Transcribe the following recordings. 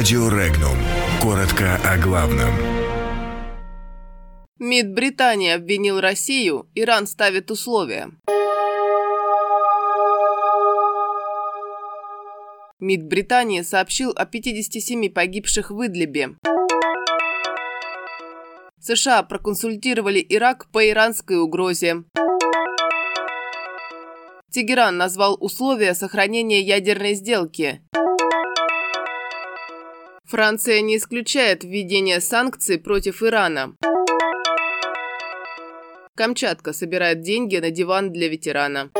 Радио Регнум. Коротко о главном. МИД Британии обвинил Россию, Иран ставит условия. МИД Британии сообщил о 57 погибших в Идлибе. США проконсультировали Ирак по иранской угрозе. Тегеран назвал условия сохранения ядерной сделки. Франция не исключает введение санкций против Ирана. Камчатка собирает деньги на диван для ветерана.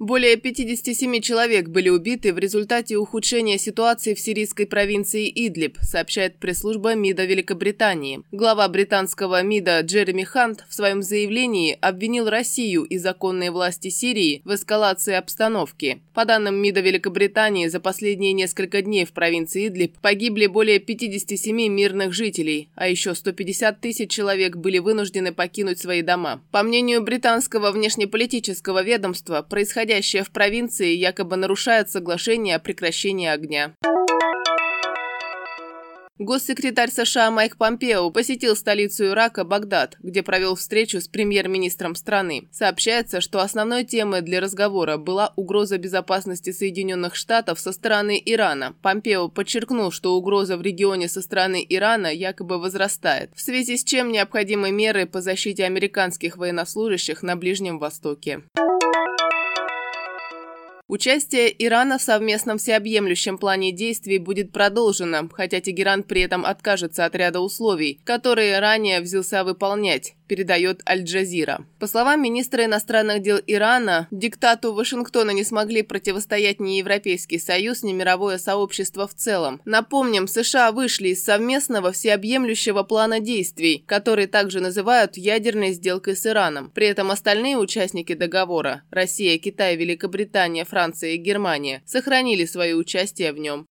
Более 57 человек были убиты в результате ухудшения ситуации в сирийской провинции Идлиб, сообщает пресс-служба МИДа Великобритании. Глава британского МИДа Джереми Хант в своем заявлении обвинил Россию и законные власти Сирии в эскалации обстановки. По данным МИДа Великобритании, за последние несколько дней в провинции Идлиб погибли более 57 мирных жителей, а еще 150 тысяч человек были вынуждены покинуть свои дома. По мнению британского внешнеполитического ведомства, происходящее происходящее в провинции якобы нарушает соглашение о прекращении огня. Госсекретарь США Майк Помпео посетил столицу Ирака Багдад, где провел встречу с премьер-министром страны. Сообщается, что основной темой для разговора была угроза безопасности Соединенных Штатов со стороны Ирана. Помпео подчеркнул, что угроза в регионе со стороны Ирана якобы возрастает, в связи с чем необходимы меры по защите американских военнослужащих на Ближнем Востоке. Участие Ирана в совместном всеобъемлющем плане действий будет продолжено, хотя Тегеран при этом откажется от ряда условий, которые ранее взялся выполнять передает Аль-Джазира. По словам министра иностранных дел Ирана, диктату Вашингтона не смогли противостоять ни Европейский Союз, ни мировое сообщество в целом. Напомним, США вышли из совместного всеобъемлющего плана действий, который также называют ядерной сделкой с Ираном. При этом остальные участники договора – Россия, Китай, Великобритания, Франция и Германия – сохранили свое участие в нем.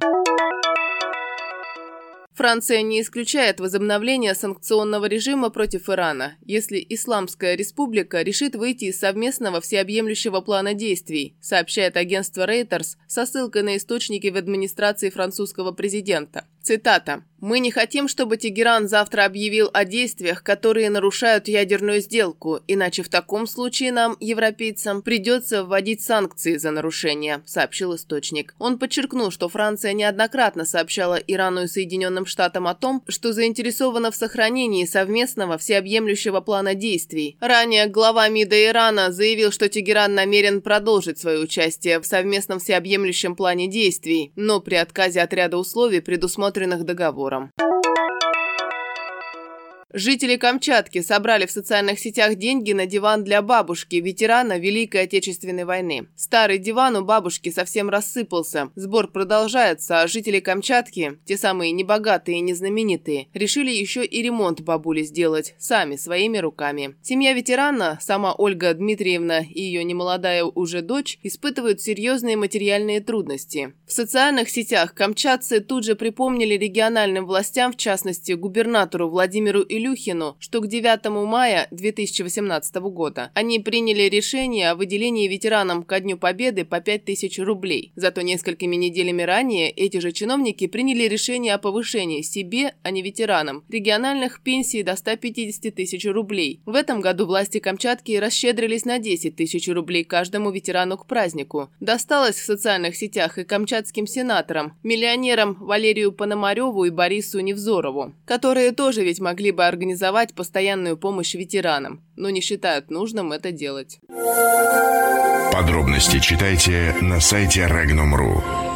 Франция не исключает возобновления санкционного режима против Ирана, если Исламская республика решит выйти из совместного всеобъемлющего плана действий, сообщает агентство Reuters со ссылкой на источники в администрации французского президента. Цитата. «Мы не хотим, чтобы Тегеран завтра объявил о действиях, которые нарушают ядерную сделку, иначе в таком случае нам, европейцам, придется вводить санкции за нарушение», сообщил источник. Он подчеркнул, что Франция неоднократно сообщала Ирану и Соединенным Штатам о том, что заинтересована в сохранении совместного всеобъемлющего плана действий. Ранее глава МИДа Ирана заявил, что Тегеран намерен продолжить свое участие в совместном всеобъемлющем плане действий, но при отказе от ряда условий предусмотренных договором мотором. Жители Камчатки собрали в социальных сетях деньги на диван для бабушки, ветерана Великой Отечественной войны. Старый диван у бабушки совсем рассыпался. Сбор продолжается, а жители Камчатки, те самые небогатые и незнаменитые, решили еще и ремонт бабули сделать, сами, своими руками. Семья ветерана, сама Ольга Дмитриевна и ее немолодая уже дочь, испытывают серьезные материальные трудности. В социальных сетях камчатцы тут же припомнили региональным властям, в частности губернатору Владимиру Илюхину, что к 9 мая 2018 года они приняли решение о выделении ветеранам ко Дню Победы по 5000 рублей. Зато несколькими неделями ранее эти же чиновники приняли решение о повышении себе, а не ветеранам, региональных пенсий до 150 тысяч рублей. В этом году власти Камчатки расщедрились на 10 тысяч рублей каждому ветерану к празднику. Досталось в социальных сетях и камчатским сенаторам, миллионерам Валерию Пономареву и Борису Невзорову, которые тоже ведь могли бы организовать постоянную помощь ветеранам, но не считают нужным это делать. Подробности читайте на сайте Regnum.ru.